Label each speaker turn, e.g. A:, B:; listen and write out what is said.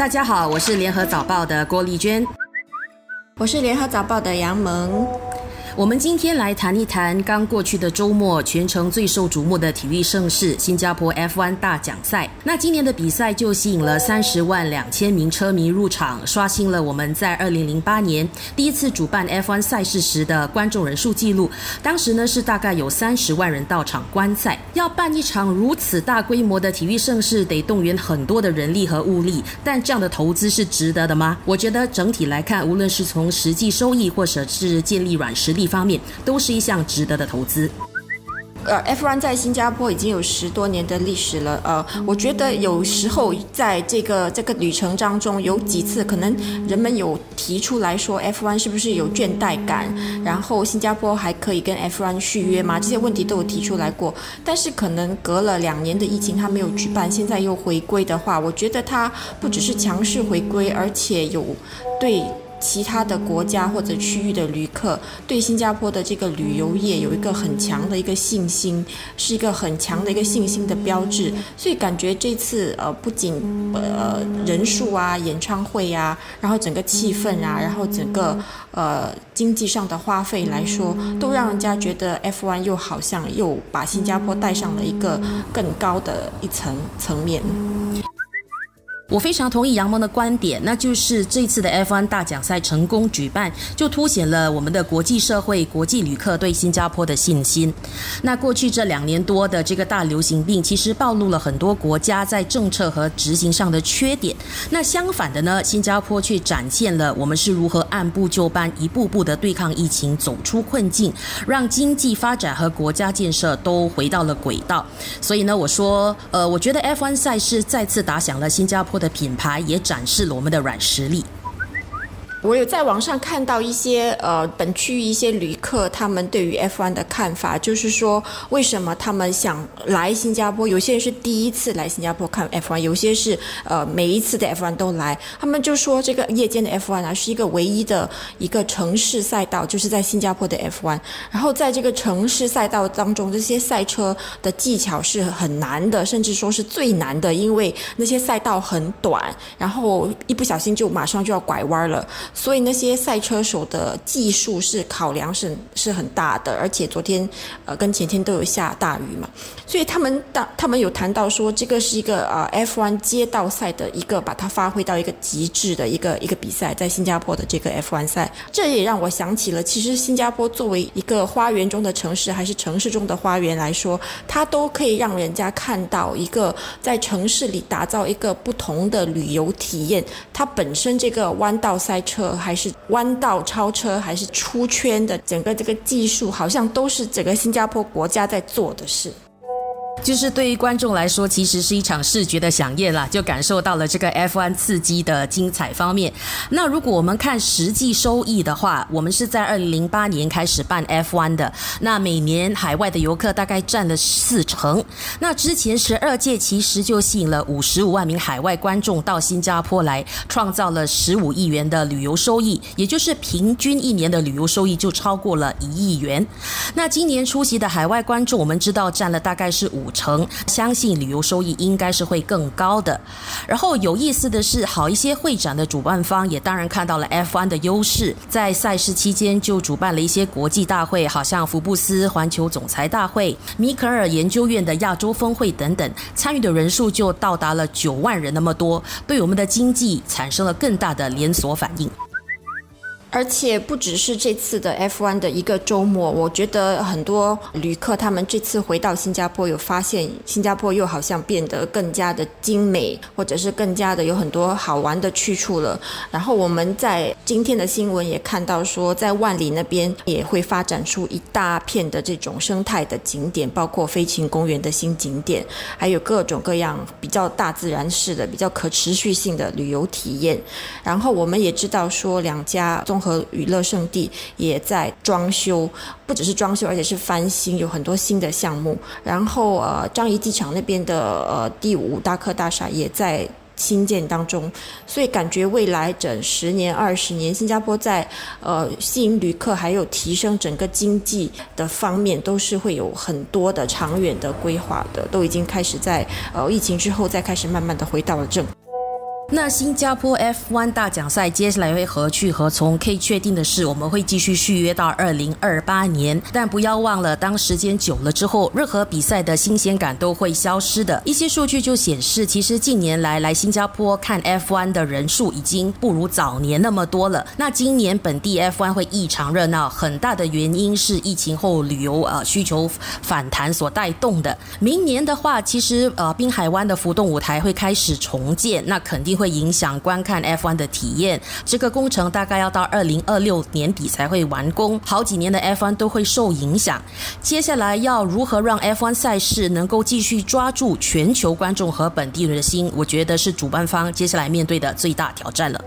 A: 大家好，我是联合早报的郭丽娟，
B: 我是联合早报的杨萌。
A: 我们今天来谈一谈刚过去的周末，全城最受瞩目的体育盛事——新加坡 F1 大奖赛。那今年的比赛就吸引了三十万两千名车迷入场，刷新了我们在二零零八年第一次主办 F1 赛事时的观众人数记录。当时呢是大概有三十万人到场观赛。要办一场如此大规模的体育盛事，得动员很多的人力和物力，但这样的投资是值得的吗？我觉得整体来看，无论是从实际收益，或者是建立软实力。方面都是一项值得的投资。
B: 呃，F1 在新加坡已经有十多年的历史了。呃，我觉得有时候在这个这个旅程当中，有几次可能人们有提出来说，F1 是不是有倦怠感？然后新加坡还可以跟 F1 续约吗？这些问题都有提出来过。但是可能隔了两年的疫情，它没有举办，现在又回归的话，我觉得它不只是强势回归，而且有对。其他的国家或者区域的旅客对新加坡的这个旅游业有一个很强的一个信心，是一个很强的一个信心的标志。所以感觉这次呃不仅呃人数啊、演唱会啊，然后整个气氛啊，然后整个呃经济上的花费来说，都让人家觉得 F1 又好像又把新加坡带上了一个更高的一层层面。
A: 我非常同意杨蒙的观点，那就是这次的 F1 大奖赛成功举办，就凸显了我们的国际社会、国际旅客对新加坡的信心。那过去这两年多的这个大流行病，其实暴露了很多国家在政策和执行上的缺点。那相反的呢，新加坡却展现了我们是如何按部就班、一步步的对抗疫情，走出困境，让经济发展和国家建设都回到了轨道。所以呢，我说，呃，我觉得 F1 赛事再次打响了新加坡。的品牌也展示了我们的软实力。
B: 我有在网上看到一些呃本区域一些旅客他们对于 F1 的看法，就是说为什么他们想来新加坡？有些人是第一次来新加坡看 F1，有些是呃每一次的 F1 都来。他们就说这个夜间的 F1 啊是一个唯一的一个城市赛道，就是在新加坡的 F1。然后在这个城市赛道当中，这些赛车的技巧是很难的，甚至说是最难的，因为那些赛道很短，然后一不小心就马上就要拐弯了。所以那些赛车手的技术是考量是是很大的，而且昨天呃跟前天都有下大雨嘛，所以他们当他们有谈到说这个是一个呃 F1 街道赛的一个把它发挥到一个极致的一个一个比赛，在新加坡的这个 F1 赛，这也让我想起了，其实新加坡作为一个花园中的城市，还是城市中的花园来说，它都可以让人家看到一个在城市里打造一个不同的旅游体验，它本身这个弯道赛车。还是弯道超车，还是出圈的，整个这个技术好像都是整个新加坡国家在做的事。
A: 就是对于观众来说，其实是一场视觉的飨宴啦，就感受到了这个 F1 刺激的精彩方面。那如果我们看实际收益的话，我们是在二零零八年开始办 F1 的，那每年海外的游客大概占了四成。那之前十二届其实就吸引了五十五万名海外观众到新加坡来，创造了十五亿元的旅游收益，也就是平均一年的旅游收益就超过了一亿元。那今年出席的海外观众，我们知道占了大概是五。成相信旅游收益应该是会更高的。然后有意思的是，好一些会展的主办方也当然看到了 F1 的优势，在赛事期间就主办了一些国际大会，好像福布斯环球总裁大会、米克尔研究院的亚洲峰会等等，参与的人数就到达了九万人那么多，对我们的经济产生了更大的连锁反应。
B: 而且不只是这次的 F1 的一个周末，我觉得很多旅客他们这次回到新加坡，有发现新加坡又好像变得更加的精美，或者是更加的有很多好玩的去处了。然后我们在今天的新闻也看到说，在万里那边也会发展出一大片的这种生态的景点，包括飞禽公园的新景点，还有各种各样比较大自然式的、比较可持续性的旅游体验。然后我们也知道说，两家综和娱乐圣地也在装修，不只是装修，而且是翻新，有很多新的项目。然后呃，樟宜机场那边的呃第五大客大厦也在新建当中，所以感觉未来整十年、二十年，新加坡在呃吸引旅客还有提升整个经济的方面，都是会有很多的长远的规划的，都已经开始在呃疫情之后再开始慢慢的回到了正。
A: 那新加坡 F1 大奖赛接下来会何去何从？可以确定的是，我们会继续续约到二零二八年。但不要忘了，当时间久了之后，任何比赛的新鲜感都会消失的。一些数据就显示，其实近年来来新加坡看 F1 的人数已经不如早年那么多了。那今年本地 F1 会异常热闹，很大的原因是疫情后旅游呃需求反弹所带动的。明年的话，其实呃滨海湾的浮动舞台会开始重建，那肯定。会影响观看 F1 的体验，这个工程大概要到二零二六年底才会完工，好几年的 F1 都会受影响。接下来要如何让 F1 赛事能够继续抓住全球观众和本地人的心，我觉得是主办方接下来面对的最大挑战了。